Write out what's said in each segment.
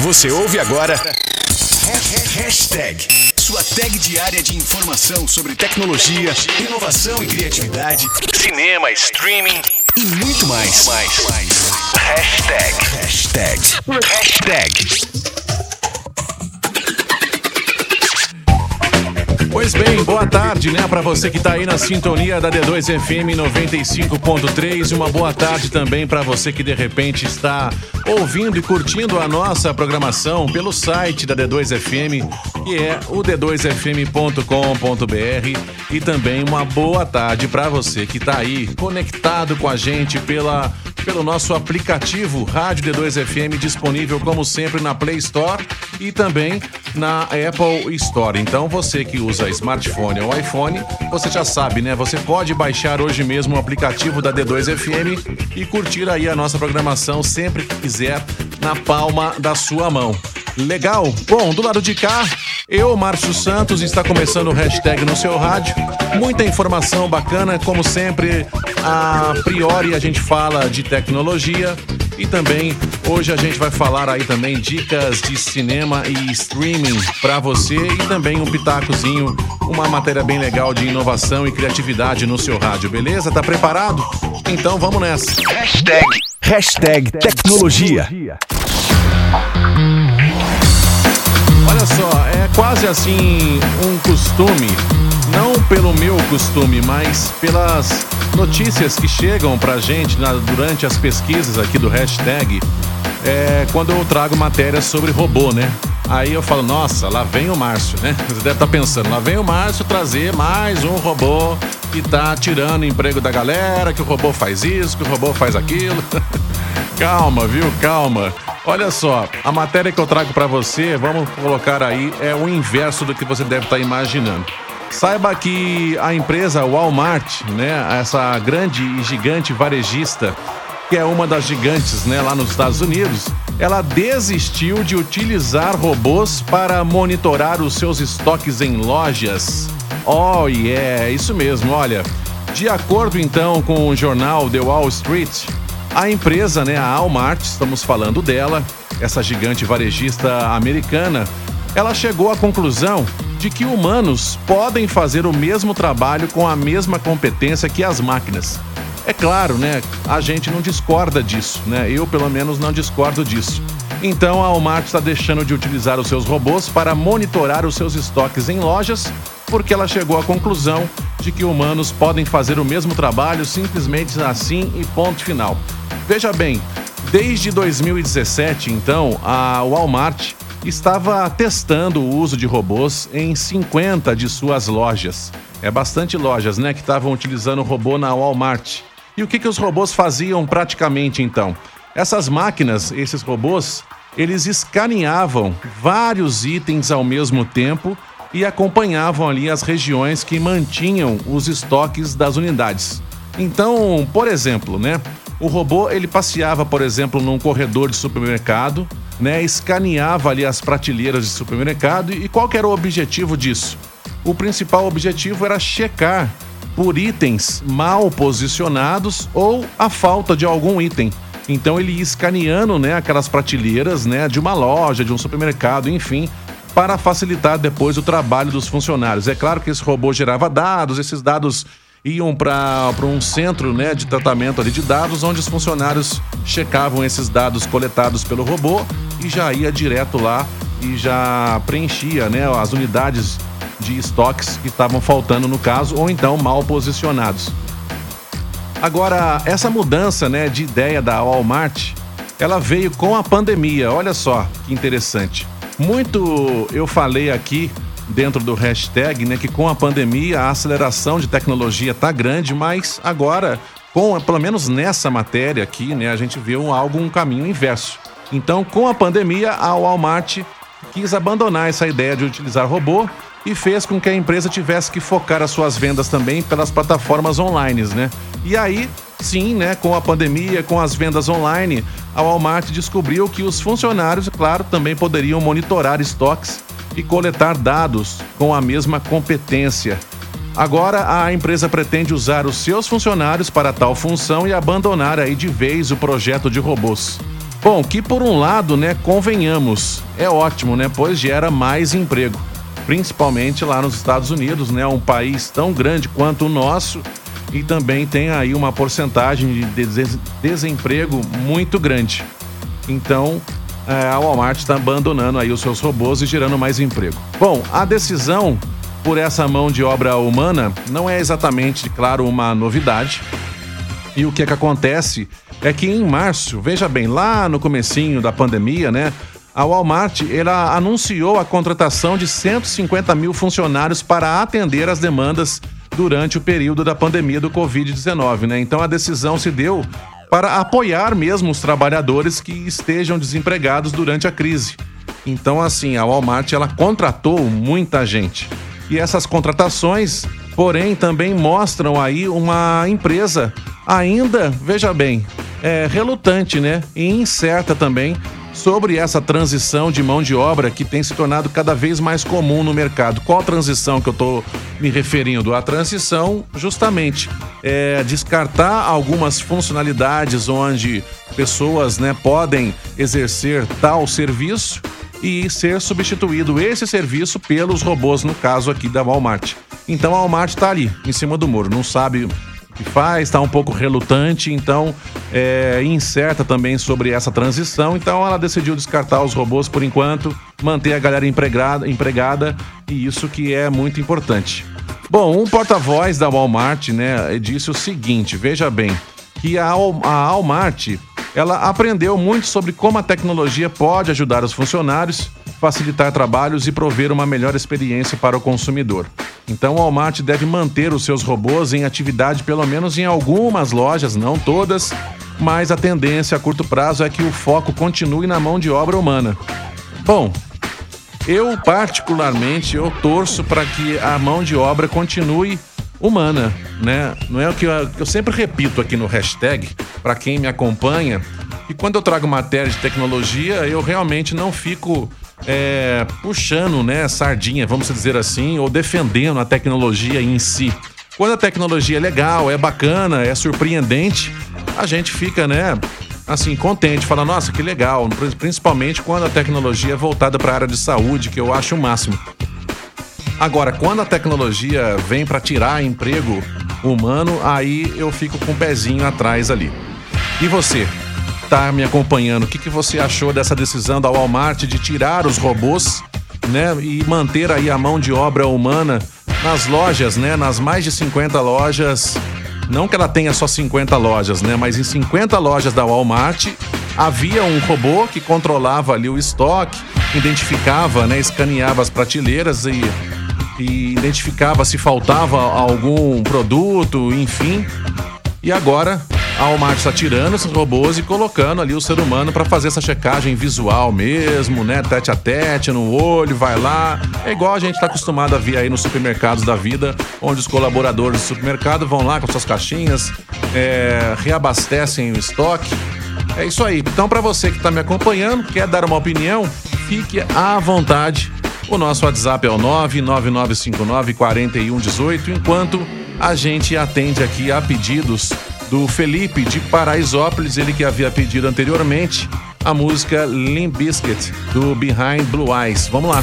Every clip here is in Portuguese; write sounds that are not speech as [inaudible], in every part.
Você ouve agora. Hashtag. Sua tag diária de informação sobre tecnologia, inovação e criatividade, cinema, streaming e muito mais. Hashtag. Hashtag. Hashtag. Pois bem, boa tarde, né, para você que tá aí na sintonia da D2 FM 95.3 e uma boa tarde também para você que de repente está ouvindo e curtindo a nossa programação pelo site da D2 FM, que é o d2fm.com.br e também uma boa tarde para você que tá aí conectado com a gente pela pelo nosso aplicativo Rádio D2 FM disponível como sempre na Play Store e também na Apple Store. Então você que usa smartphone ou iPhone, você já sabe, né? Você pode baixar hoje mesmo o aplicativo da D2 FM e curtir aí a nossa programação sempre que quiser na palma da sua mão. Legal? Bom, do lado de cá, eu, Márcio Santos, está começando o hashtag no seu rádio. Muita informação bacana, como sempre. A priori a gente fala de tecnologia e também hoje a gente vai falar aí também dicas de cinema e streaming para você e também um pitacozinho, uma matéria bem legal de inovação e criatividade no seu rádio, beleza? Tá preparado? Então vamos nessa. Hashtag. Hashtag tecnologia. Olha só, é quase assim um costume, não pelo meu costume, mas pelas notícias que chegam pra gente na, durante as pesquisas aqui do hashtag, é, quando eu trago matérias sobre robô, né? Aí eu falo, nossa, lá vem o Márcio, né? [laughs] Você deve estar tá pensando, lá vem o Márcio trazer mais um robô que tá tirando o emprego da galera, que o robô faz isso, que o robô faz aquilo. [laughs] calma, viu? Calma. Olha só, a matéria que eu trago para você, vamos colocar aí, é o inverso do que você deve estar tá imaginando. Saiba que a empresa Walmart, né, essa grande e gigante varejista, que é uma das gigantes, né, lá nos Estados Unidos, ela desistiu de utilizar robôs para monitorar os seus estoques em lojas. Oh, yeah, isso mesmo, olha. De acordo então com o jornal The Wall Street, a empresa, né, a Walmart, estamos falando dela, essa gigante varejista americana, ela chegou à conclusão de que humanos podem fazer o mesmo trabalho com a mesma competência que as máquinas. É claro, né? A gente não discorda disso, né? Eu, pelo menos, não discordo disso. Então, a Walmart está deixando de utilizar os seus robôs para monitorar os seus estoques em lojas, porque ela chegou à conclusão de que humanos podem fazer o mesmo trabalho simplesmente assim e ponto final. Veja bem, desde 2017, então, a Walmart estava testando o uso de robôs em 50 de suas lojas. É bastante lojas, né, que estavam utilizando robô na Walmart. E o que, que os robôs faziam praticamente então? Essas máquinas, esses robôs, eles escaneavam vários itens ao mesmo tempo e acompanhavam ali as regiões que mantinham os estoques das unidades. Então, por exemplo, né, o robô ele passeava, por exemplo, num corredor de supermercado, né, escaneava ali as prateleiras de supermercado e qual era o objetivo disso? O principal objetivo era checar por itens mal posicionados ou a falta de algum item. Então ele ia escaneando, né, aquelas prateleiras, né, de uma loja, de um supermercado, enfim, para facilitar depois o trabalho dos funcionários. É claro que esse robô gerava dados, esses dados iam para um centro né, de tratamento ali de dados, onde os funcionários checavam esses dados coletados pelo robô e já ia direto lá e já preenchia né, as unidades de estoques que estavam faltando no caso, ou então mal posicionados. Agora, essa mudança né, de ideia da Walmart, ela veio com a pandemia. Olha só que interessante. Muito eu falei aqui dentro do hashtag, né, que com a pandemia a aceleração de tecnologia tá grande, mas agora, com pelo menos nessa matéria aqui, né, a gente vê um, algo um caminho inverso. Então, com a pandemia, a Walmart quis abandonar essa ideia de utilizar robô e fez com que a empresa tivesse que focar as suas vendas também pelas plataformas online, né? E aí, sim, né, com a pandemia, com as vendas online, a Walmart descobriu que os funcionários, claro, também poderiam monitorar estoques e coletar dados com a mesma competência. Agora, a empresa pretende usar os seus funcionários para tal função e abandonar aí de vez o projeto de robôs. Bom, que por um lado, né, convenhamos, é ótimo, né, pois gera mais emprego, principalmente lá nos Estados Unidos, né, um país tão grande quanto o nosso e também tem aí uma porcentagem de desemprego muito grande. Então, a Walmart está abandonando aí os seus robôs e gerando mais emprego. Bom, a decisão por essa mão de obra humana não é exatamente, claro, uma novidade. E o que é que acontece é que em março, veja bem, lá no comecinho da pandemia, né? A Walmart ela anunciou a contratação de 150 mil funcionários para atender as demandas durante o período da pandemia do Covid-19, né? Então a decisão se deu para apoiar mesmo os trabalhadores que estejam desempregados durante a crise. Então, assim, a Walmart ela contratou muita gente. E essas contratações, porém, também mostram aí uma empresa ainda, veja bem, é, relutante, né? E incerta também sobre essa transição de mão de obra que tem se tornado cada vez mais comum no mercado. Qual transição que eu estou me referindo? A transição, justamente, é descartar algumas funcionalidades onde pessoas né, podem exercer tal serviço e ser substituído esse serviço pelos robôs, no caso aqui da Walmart. Então a Walmart está ali, em cima do muro, não sabe que faz, está um pouco relutante, então é, incerta também sobre essa transição. Então ela decidiu descartar os robôs por enquanto, manter a galera empregada, empregada e isso que é muito importante. Bom, um porta-voz da Walmart, né, disse o seguinte: veja bem, que a, a Walmart ela aprendeu muito sobre como a tecnologia pode ajudar os funcionários, facilitar trabalhos e prover uma melhor experiência para o consumidor. Então, o Walmart deve manter os seus robôs em atividade pelo menos em algumas lojas, não todas, mas a tendência a curto prazo é que o foco continue na mão de obra humana. Bom, eu particularmente eu torço para que a mão de obra continue humana, né? Não é o que eu, eu sempre repito aqui no hashtag para quem me acompanha. E quando eu trago matéria de tecnologia, eu realmente não fico é, puxando, né, sardinha, vamos dizer assim, ou defendendo a tecnologia em si. Quando a tecnologia é legal, é bacana, é surpreendente, a gente fica, né, assim, contente, fala, nossa, que legal, principalmente quando a tecnologia é voltada para a área de saúde, que eu acho o máximo. Agora, quando a tecnologia vem para tirar emprego humano, aí eu fico com o pezinho atrás ali. E você? Tá me acompanhando? O que, que você achou dessa decisão da Walmart de tirar os robôs, né, e manter aí a mão de obra humana nas lojas, né, nas mais de 50 lojas não que ela tenha só 50 lojas, né? Mas em 50 lojas da Walmart havia um robô que controlava ali o estoque, identificava, né? Escaneava as prateleiras e e identificava se faltava algum produto, enfim. E agora a Walmart está tirando esses robôs e colocando ali o ser humano para fazer essa checagem visual mesmo, né? Tete a tete, no olho, vai lá. É igual a gente está acostumado a ver aí nos supermercados da vida, onde os colaboradores do supermercado vão lá com suas caixinhas, é, reabastecem o estoque. É isso aí. Então, para você que está me acompanhando, quer dar uma opinião, fique à vontade o nosso WhatsApp é o 999594118, enquanto a gente atende aqui a pedidos do Felipe de Paraisópolis, ele que havia pedido anteriormente a música Limp Bizkit do Behind Blue Eyes. Vamos lá.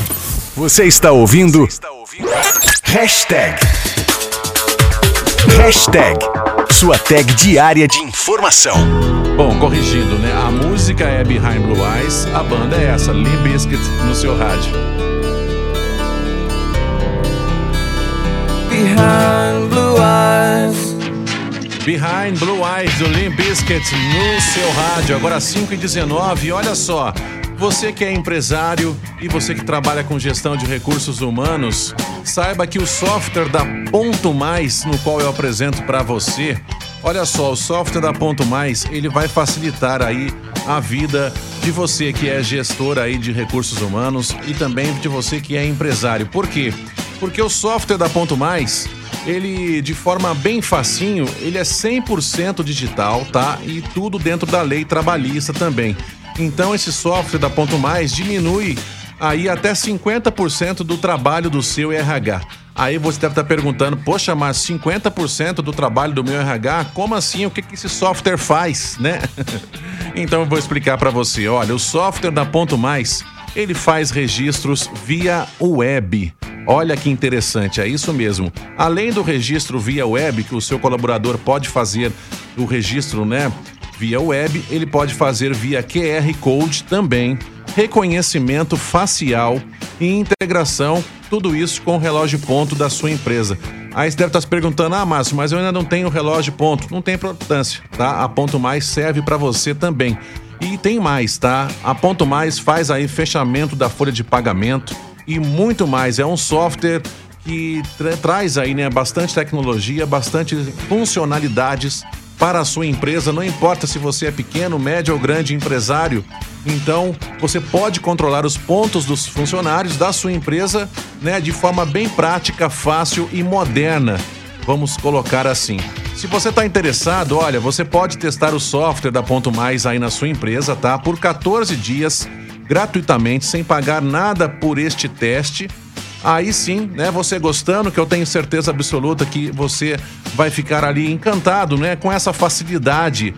Você está ouvindo? Você está ouvindo? Hashtag. Hashtag. Sua tag diária de informação. Bom, corrigindo, né? A música é Behind Blue Eyes, a banda é essa, Limp Bizkit no seu rádio. Behind Blue Eyes. Behind Blue Eyes do Limp Bizkit no seu rádio, agora 5 e 19 Olha só, você que é empresário e você que trabalha com gestão de recursos humanos, saiba que o software da Ponto Mais, no qual eu apresento para você, olha só, o software da Ponto Mais, ele vai facilitar aí a vida de você que é gestor aí de recursos humanos e também de você que é empresário. Por quê? porque o software da Ponto Mais, ele de forma bem facinho, ele é 100% digital, tá? E tudo dentro da lei trabalhista também. Então esse software da Ponto Mais diminui aí até 50% do trabalho do seu RH. Aí você deve estar perguntando, poxa, mas 50% do trabalho do meu RH, como assim? O que, que esse software faz, né? [laughs] Então eu vou explicar para você. Olha, o software da Ponto Mais, ele faz registros via web. Olha que interessante, é isso mesmo. Além do registro via web, que o seu colaborador pode fazer o registro, né, via web, ele pode fazer via QR Code também, reconhecimento facial e integração, tudo isso com o relógio ponto da sua empresa. Aí você deve estar se perguntando: "Ah, Márcio, mas eu ainda não tenho relógio ponto". Não tem importância, tá? A Ponto Mais serve para você também. E tem mais, tá? A Ponto Mais faz aí fechamento da folha de pagamento e muito mais. É um software que tra traz aí, né, bastante tecnologia, bastante funcionalidades para a sua empresa, não importa se você é pequeno, médio ou grande empresário. Então, você pode controlar os pontos dos funcionários da sua empresa, né, de forma bem prática, fácil e moderna. Vamos colocar assim. Se você está interessado, olha, você pode testar o software da Ponto Mais aí na sua empresa, tá? Por 14 dias gratuitamente, sem pagar nada por este teste. Aí sim, né, você gostando, que eu tenho certeza absoluta que você vai ficar ali encantado, né, com essa facilidade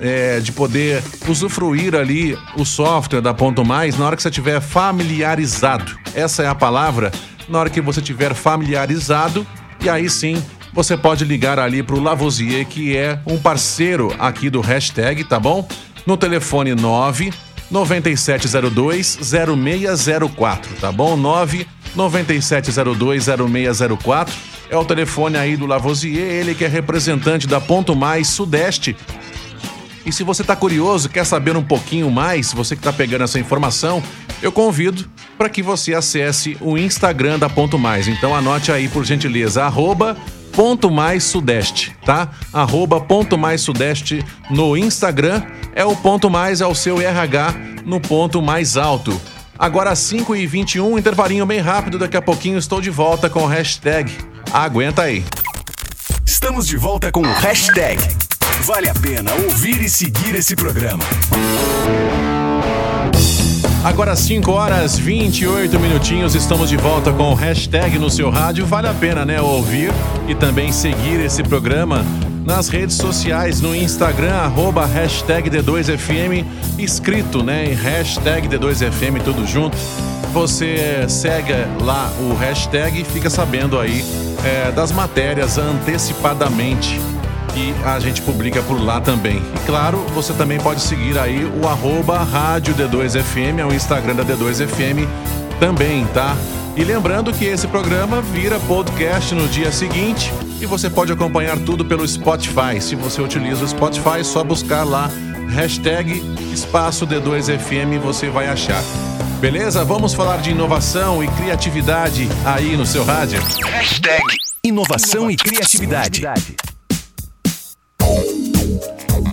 é, de poder usufruir ali o software da Ponto Mais na hora que você estiver familiarizado. Essa é a palavra. Na hora que você estiver familiarizado, e aí sim você pode ligar ali para o Lavoisier, que é um parceiro aqui do hashtag, tá bom? No telefone 9 9702 0604, tá bom? 9 9702 0604 é o telefone aí do Lavoisier, ele que é representante da Ponto Mais Sudeste. E se você está curioso, quer saber um pouquinho mais, você que está pegando essa informação, eu convido para que você acesse o Instagram da Ponto Mais. Então anote aí, por gentileza, arroba Ponto Mais Sudeste, tá? Arroba Ponto Mais Sudeste no Instagram. É o ponto mais, é o seu RH no ponto mais alto. Agora 5 e 21 intervalinho bem rápido, daqui a pouquinho estou de volta com o hashtag Aguenta aí. Estamos de volta com o hashtag Vale a pena ouvir e seguir esse programa. Agora 5 horas 28 minutinhos, estamos de volta com o hashtag no seu rádio. Vale a pena, né, ouvir e também seguir esse programa nas redes sociais, no Instagram, arroba hashtag D2FM, escrito, né, em hashtag D2FM, tudo junto. Você segue lá o hashtag e fica sabendo aí é, das matérias antecipadamente que a gente publica por lá também. E claro, você também pode seguir aí o arroba Rádio D2FM, é o Instagram da D2FM também, tá? E lembrando que esse programa vira podcast no dia seguinte e você pode acompanhar tudo pelo Spotify. Se você utiliza o Spotify, é só buscar lá hashtag espaço D2FM você vai achar. Beleza? Vamos falar de inovação e criatividade aí no seu rádio. Hashtag inovação e criatividade.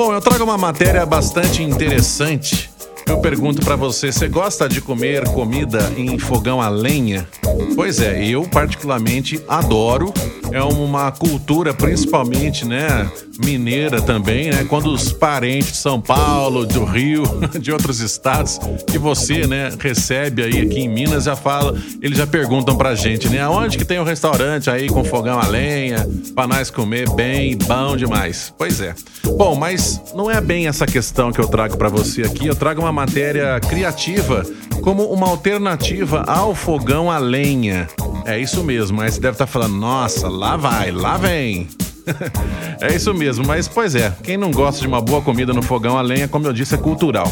Bom, eu trago uma matéria bastante interessante. Eu pergunto para você, você gosta de comer comida em fogão a lenha? Pois é, eu particularmente adoro. É uma cultura principalmente, né, mineira também, né? Quando os parentes de São Paulo, do Rio, [laughs] de outros estados que você, né, recebe aí aqui em Minas já fala, eles já perguntam pra gente, né, aonde que tem um restaurante aí com fogão a lenha para nós comer bem, bom demais. Pois é. Bom, mas não é bem essa questão que eu trago para você aqui. Eu trago uma matéria criativa como uma alternativa ao fogão a lenha. É isso mesmo, mas você deve estar falando, nossa, lá vai, lá vem. [laughs] é isso mesmo, mas pois é, quem não gosta de uma boa comida no fogão a lenha, como eu disse, é cultural.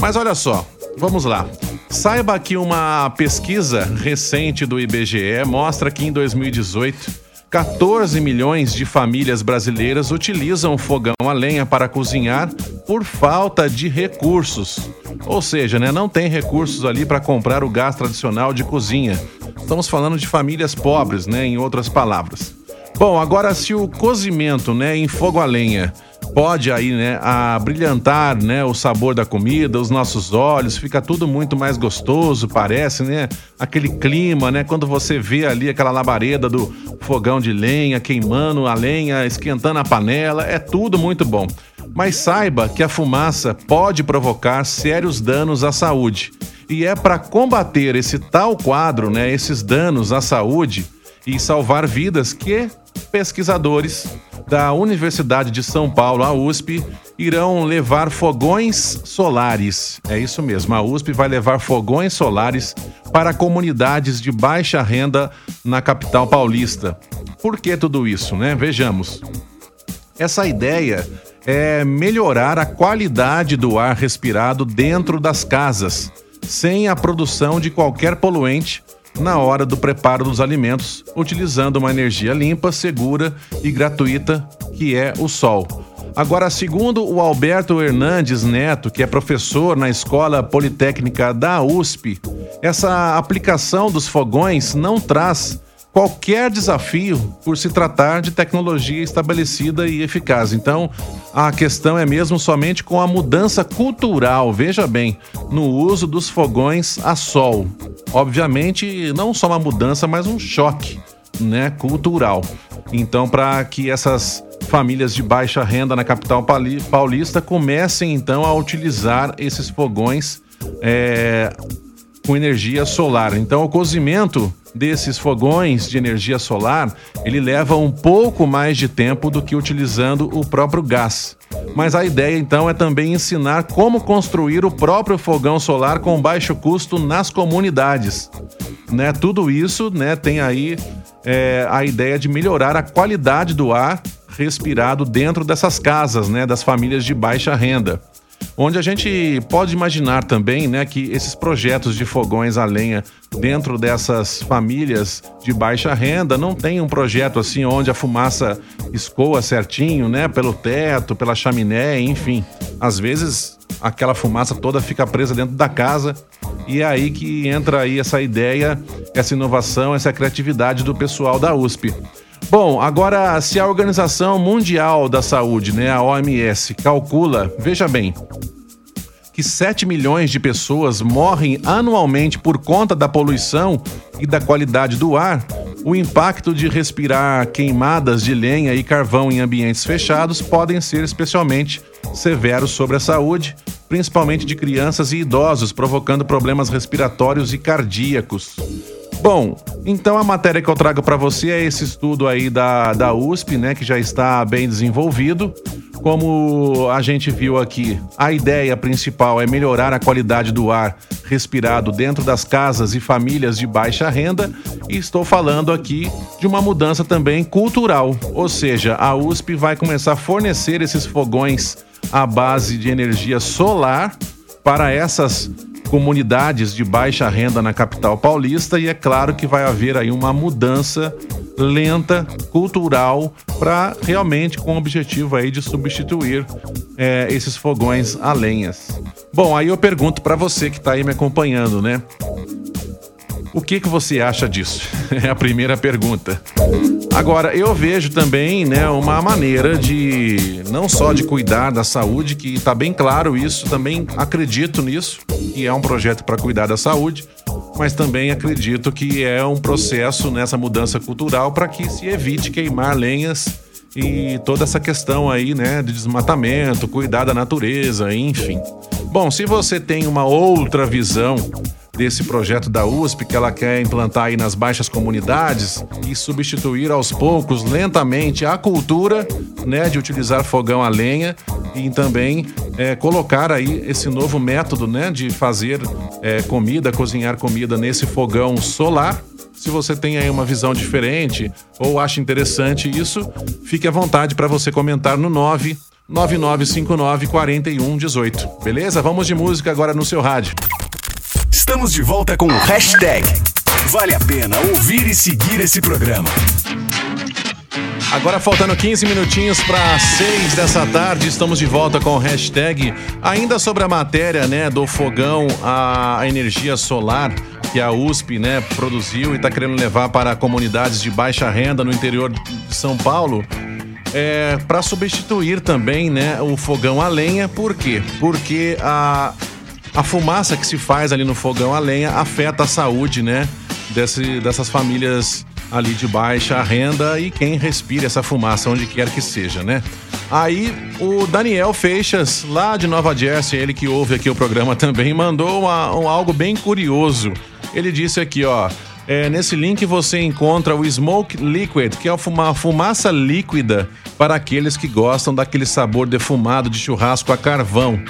Mas olha só, vamos lá. Saiba que uma pesquisa recente do IBGE mostra que em 2018 14 milhões de famílias brasileiras utilizam fogão a lenha para cozinhar por falta de recursos. Ou seja, né, não tem recursos ali para comprar o gás tradicional de cozinha. Estamos falando de famílias pobres, né, em outras palavras. Bom, agora se o cozimento, né, em fogo a lenha pode aí, né, a brilhantar, né, o sabor da comida, os nossos olhos, fica tudo muito mais gostoso, parece, né? Aquele clima, né, quando você vê ali aquela labareda do fogão de lenha queimando a lenha, esquentando a panela, é tudo muito bom. Mas saiba que a fumaça pode provocar sérios danos à saúde. E é para combater esse tal quadro, né, esses danos à saúde e salvar vidas que pesquisadores da Universidade de São Paulo, a USP, irão levar fogões solares. É isso mesmo, a USP vai levar fogões solares para comunidades de baixa renda na capital paulista. Por que tudo isso, né? Vejamos. Essa ideia é melhorar a qualidade do ar respirado dentro das casas, sem a produção de qualquer poluente na hora do preparo dos alimentos, utilizando uma energia limpa, segura e gratuita, que é o sol. Agora, segundo o Alberto Hernandes Neto, que é professor na Escola Politécnica da USP, essa aplicação dos fogões não traz qualquer desafio por se tratar de tecnologia estabelecida e eficaz. Então, a questão é mesmo somente com a mudança cultural, veja bem, no uso dos fogões a sol. Obviamente, não só uma mudança, mas um choque, né, cultural. Então, para que essas famílias de baixa renda na capital paulista comecem então a utilizar esses fogões é, com energia solar. Então, o cozimento desses fogões de energia solar, ele leva um pouco mais de tempo do que utilizando o próprio gás. Mas a ideia então é também ensinar como construir o próprio fogão solar com baixo custo nas comunidades. Né? Tudo isso né, tem aí é, a ideia de melhorar a qualidade do ar respirado dentro dessas casas, né, das famílias de baixa renda onde a gente pode imaginar também né, que esses projetos de fogões a lenha dentro dessas famílias de baixa renda não tem um projeto assim onde a fumaça escoa certinho, né, pelo teto, pela chaminé, enfim. Às vezes aquela fumaça toda fica presa dentro da casa e é aí que entra aí essa ideia, essa inovação, essa criatividade do pessoal da USP. Bom, agora se a Organização Mundial da Saúde, né, a OMS, calcula, veja bem, que 7 milhões de pessoas morrem anualmente por conta da poluição e da qualidade do ar, o impacto de respirar queimadas de lenha e carvão em ambientes fechados podem ser especialmente severos sobre a saúde, principalmente de crianças e idosos, provocando problemas respiratórios e cardíacos. Bom, então a matéria que eu trago para você é esse estudo aí da, da USP, né, que já está bem desenvolvido. Como a gente viu aqui, a ideia principal é melhorar a qualidade do ar respirado dentro das casas e famílias de baixa renda, e estou falando aqui de uma mudança também cultural, ou seja, a USP vai começar a fornecer esses fogões à base de energia solar para essas comunidades de baixa renda na capital paulista e é claro que vai haver aí uma mudança lenta, cultural, para realmente com o objetivo aí de substituir é, esses fogões a lenhas. Bom, aí eu pergunto para você que está aí me acompanhando, né? O que, que você acha disso? [laughs] É a primeira pergunta. Agora, eu vejo também né, uma maneira de não só de cuidar da saúde, que está bem claro isso, também acredito nisso, que é um projeto para cuidar da saúde, mas também acredito que é um processo nessa mudança cultural para que se evite queimar lenhas e toda essa questão aí, né, de desmatamento, cuidar da natureza, enfim. Bom, se você tem uma outra visão desse projeto da USP que ela quer implantar aí nas baixas comunidades e substituir aos poucos, lentamente, a cultura né, de utilizar fogão a lenha e também é, colocar aí esse novo método né, de fazer é, comida, cozinhar comida nesse fogão solar. Se você tem aí uma visão diferente ou acha interessante isso, fique à vontade para você comentar no 9 9959 4118. Beleza? Vamos de música agora no seu rádio. Estamos de volta com o hashtag. Vale a pena ouvir e seguir esse programa. Agora faltando 15 minutinhos para 6 dessa tarde, estamos de volta com o hashtag. Ainda sobre a matéria, né, do fogão a energia solar que a USP, né, produziu e está querendo levar para comunidades de baixa renda no interior de São Paulo. É, para substituir também né, o fogão a lenha, por quê? Porque a, a fumaça que se faz ali no fogão a lenha afeta a saúde, né? Desse, dessas famílias ali de baixa renda e quem respira essa fumaça onde quer que seja, né? Aí o Daniel Feixas, lá de Nova Jersey, ele que ouve aqui o programa também, mandou uma, um, algo bem curioso. Ele disse aqui, ó, É, nesse link você encontra o Smoke Liquid, que é uma fumaça líquida para aqueles que gostam daquele sabor defumado de churrasco a carvão.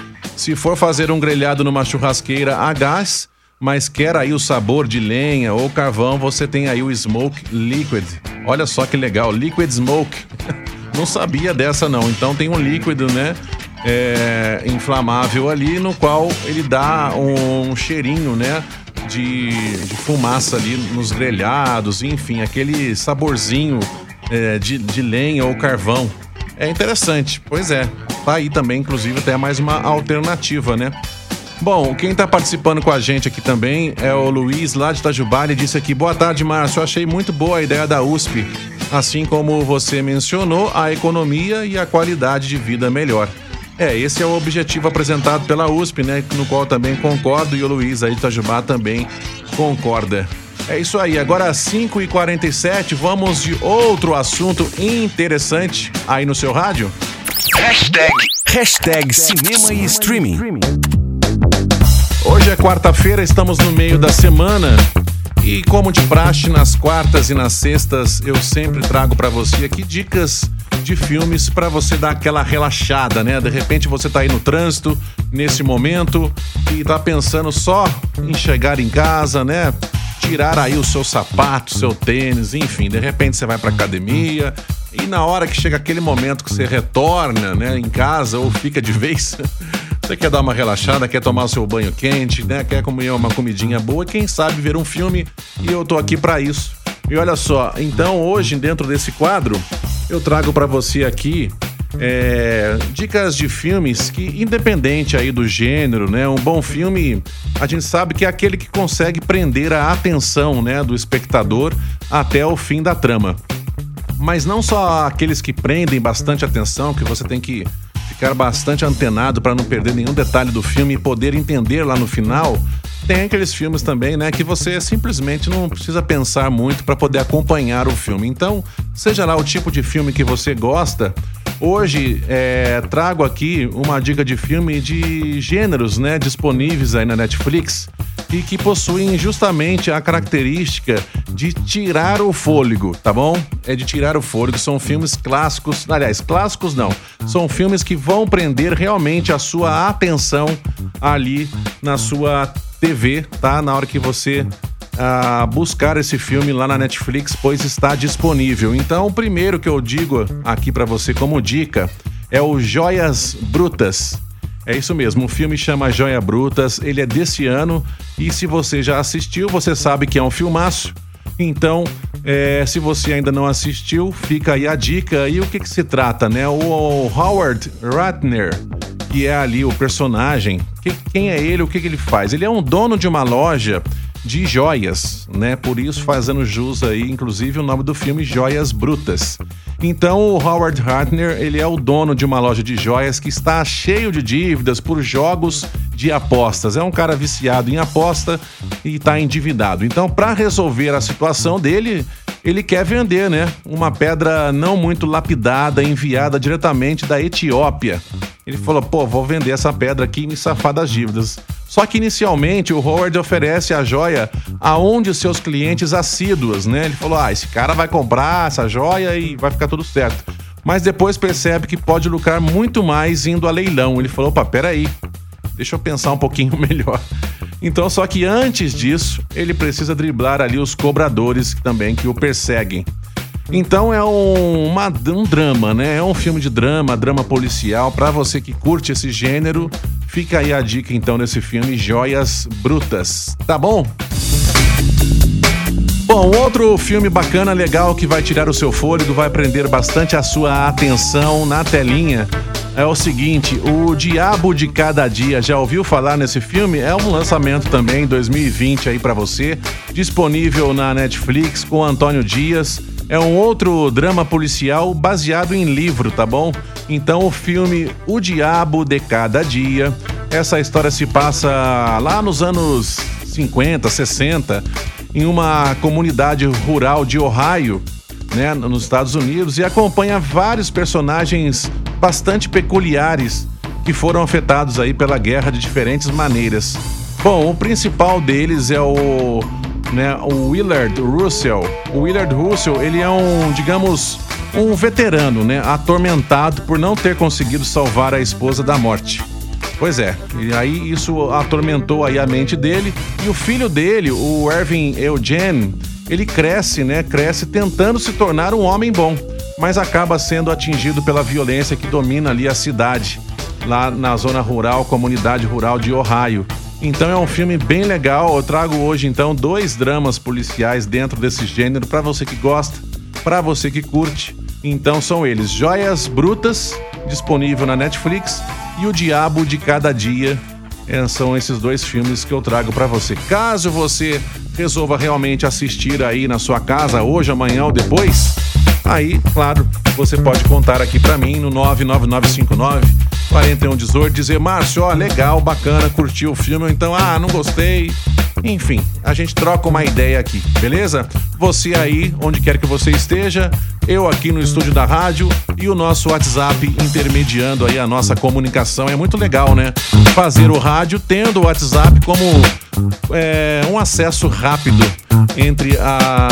Se for fazer um grelhado numa churrasqueira a gás, mas quer aí o sabor de lenha ou carvão, você tem aí o Smoke Liquid. Olha só que legal, Liquid Smoke. [laughs] não sabia dessa não. Então tem um líquido, né? É, inflamável ali, no qual ele dá um cheirinho, né? De, de fumaça ali nos grelhados, enfim, aquele saborzinho é, de, de lenha ou carvão. É interessante, pois é. Tá aí também, inclusive, até mais uma alternativa, né? Bom, quem está participando com a gente aqui também é o Luiz, lá de Itajubá. Ele disse aqui: Boa tarde, Márcio. Achei muito boa a ideia da USP. Assim como você mencionou, a economia e a qualidade de vida melhor. É, esse é o objetivo apresentado pela USP, né? No qual também concordo e o Luiz aí de Itajubá também concorda. É isso aí, agora às 5h47, vamos de outro assunto interessante aí no seu rádio. Hashtag, hashtag cinema e streaming. Hoje é quarta-feira, estamos no meio da semana. E como de praxe, nas quartas e nas sextas, eu sempre trago para você aqui dicas de filmes para você dar aquela relaxada, né? De repente você tá aí no trânsito nesse momento e tá pensando só em chegar em casa, né? Tirar aí o seu sapato, seu tênis, enfim, de repente você vai pra academia e na hora que chega aquele momento que você retorna, né, em casa ou fica de vez, [laughs] Você quer dar uma relaxada, quer tomar o seu banho quente, né? Quer comer uma comidinha boa, quem sabe ver um filme e eu tô aqui para isso. E olha só, então hoje dentro desse quadro eu trago para você aqui é, dicas de filmes que, independente aí do gênero, né? Um bom filme, a gente sabe que é aquele que consegue prender a atenção, né, do espectador até o fim da trama. Mas não só aqueles que prendem bastante atenção, que você tem que ficar bastante antenado para não perder nenhum detalhe do filme e poder entender lá no final. Tem aqueles filmes também, né, que você simplesmente não precisa pensar muito para poder acompanhar o filme. Então, seja lá o tipo de filme que você gosta, Hoje é, trago aqui uma dica de filme de gêneros, né, disponíveis aí na Netflix e que possuem justamente a característica de tirar o fôlego, tá bom? É de tirar o fôlego. São filmes clássicos, aliás, clássicos não. São filmes que vão prender realmente a sua atenção ali na sua TV, tá? Na hora que você a buscar esse filme lá na Netflix, pois está disponível. Então, o primeiro que eu digo aqui para você como dica é o Joias Brutas. É isso mesmo, o filme chama Joia Brutas, ele é desse ano e se você já assistiu, você sabe que é um filmaço. Então, é, se você ainda não assistiu, fica aí a dica. E o que, que se trata, né? O, Howard Ratner, que é ali o personagem, que, quem é ele, o que, que ele faz? Ele é um dono de uma loja de joias, né? Por isso fazendo jus aí, inclusive, o nome do filme Joias Brutas. Então, o Howard Hartner, ele é o dono de uma loja de joias que está cheio de dívidas por jogos de apostas. É um cara viciado em aposta e está endividado. Então, para resolver a situação dele, ele quer vender, né? Uma pedra não muito lapidada enviada diretamente da Etiópia. Ele falou: pô, vou vender essa pedra aqui e me safar das dívidas. Só que inicialmente o Howard oferece a joia aonde os seus clientes assíduos, né? Ele falou: ah, esse cara vai comprar essa joia e vai ficar tudo certo. Mas depois percebe que pode lucrar muito mais indo a leilão. Ele falou: opa, peraí, deixa eu pensar um pouquinho [laughs] melhor. Então, só que antes disso, ele precisa driblar ali os cobradores também que o perseguem. Então é um, uma, um drama, né? É um filme de drama, drama policial. Para você que curte esse gênero, fica aí a dica então nesse filme Joias Brutas, tá bom? Bom, outro filme bacana, legal, que vai tirar o seu fôlego, vai prender bastante a sua atenção na telinha. É o seguinte, o Diabo de Cada Dia, já ouviu falar nesse filme? É um lançamento também 2020 aí para você, disponível na Netflix com Antônio Dias é um outro drama policial baseado em livro, tá bom? Então o filme O Diabo de Cada Dia. Essa história se passa lá nos anos 50, 60, em uma comunidade rural de Ohio, né, nos Estados Unidos, e acompanha vários personagens bastante peculiares que foram afetados aí pela guerra de diferentes maneiras. Bom, o principal deles é o né, o Willard Russell. O Willard Russell, ele é um, digamos, um veterano, né, atormentado por não ter conseguido salvar a esposa da morte. Pois é, e aí isso atormentou aí a mente dele e o filho dele, o Ervin Eugene, ele cresce, né, cresce tentando se tornar um homem bom, mas acaba sendo atingido pela violência que domina ali a cidade, lá na zona rural, comunidade rural de Ohio. Então é um filme bem legal. Eu trago hoje então dois dramas policiais dentro desse gênero para você que gosta, para você que curte. Então são eles: Joias Brutas, disponível na Netflix, e O Diabo de Cada Dia. É, são esses dois filmes que eu trago para você. Caso você resolva realmente assistir aí na sua casa hoje, amanhã ou depois, aí, claro, você pode contar aqui para mim no 99959 4118 dizer, Márcio, ó, legal, bacana, curtiu o filme, então, ah, não gostei. Enfim, a gente troca uma ideia aqui, beleza? Você aí, onde quer que você esteja, eu aqui no estúdio da rádio e o nosso WhatsApp intermediando aí a nossa comunicação. É muito legal, né? Fazer o rádio tendo o WhatsApp como é, um acesso rápido entre a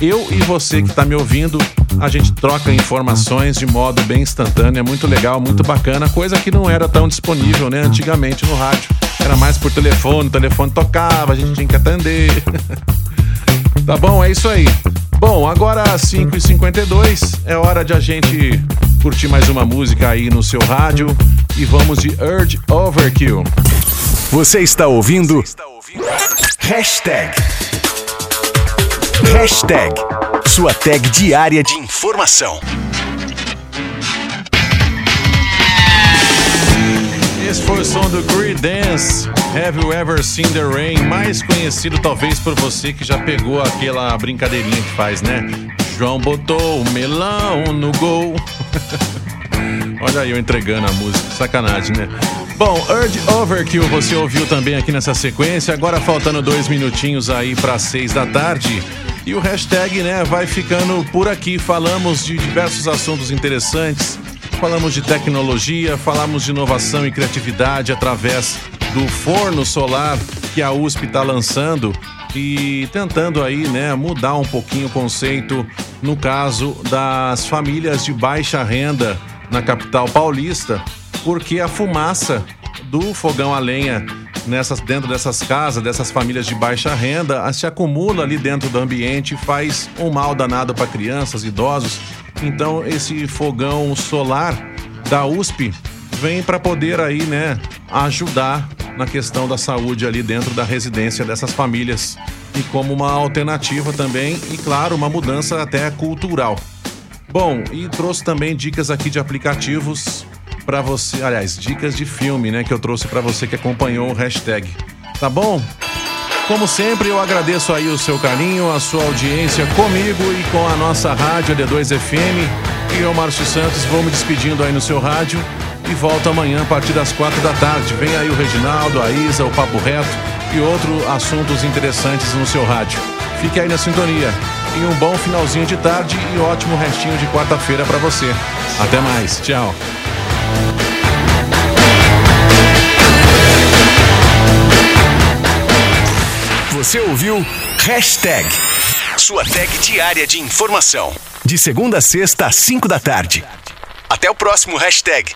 eu e você que está me ouvindo, a gente troca informações de modo bem instantâneo, é muito legal, muito bacana, coisa que não era tão disponível, né, antigamente no rádio. Era mais por telefone, o telefone tocava, a gente tinha que atender. [laughs] tá bom? É isso aí. Bom, agora às 5h52 é hora de a gente curtir mais uma música aí no seu rádio e vamos de Urge Overkill. Você está ouvindo? Você está ouvindo? Hashtag Hashtag sua tag diária de informação. Esse foi o som do Creedence. Have you ever seen the rain? Mais conhecido talvez por você que já pegou aquela brincadeirinha que faz, né? João botou o melão no gol. [laughs] Olha aí eu entregando a música, sacanagem, né? Bom, Urge Overkill você ouviu também aqui nessa sequência. Agora faltando dois minutinhos aí para seis da tarde. E o hashtag, né, vai ficando por aqui. Falamos de diversos assuntos interessantes, falamos de tecnologia, falamos de inovação e criatividade através do forno solar que a USP está lançando e tentando aí, né, mudar um pouquinho o conceito no caso das famílias de baixa renda na capital paulista, porque a fumaça do fogão a lenha nessas, dentro dessas casas, dessas famílias de baixa renda, se acumula ali dentro do ambiente faz um mal danado para crianças, idosos. Então esse fogão solar da USP vem para poder aí, né, ajudar na questão da saúde ali dentro da residência dessas famílias e como uma alternativa também e claro, uma mudança até cultural. Bom, e trouxe também dicas aqui de aplicativos para você, aliás, dicas de filme, né, que eu trouxe para você que acompanhou o hashtag. Tá bom? Como sempre, eu agradeço aí o seu carinho, a sua audiência comigo e com a nossa rádio D2 FM. E eu, Márcio Santos, vou me despedindo aí no seu rádio e volto amanhã a partir das quatro da tarde. Vem aí o Reginaldo, a Isa, o Papo Reto e outros assuntos interessantes no seu rádio. Fique aí na sintonia. E um bom finalzinho de tarde e ótimo restinho de quarta-feira para você. Até mais. Tchau. Você ouviu Hashtag. Sua tag diária de informação. De segunda a sexta às cinco da tarde. Até o próximo hashtag.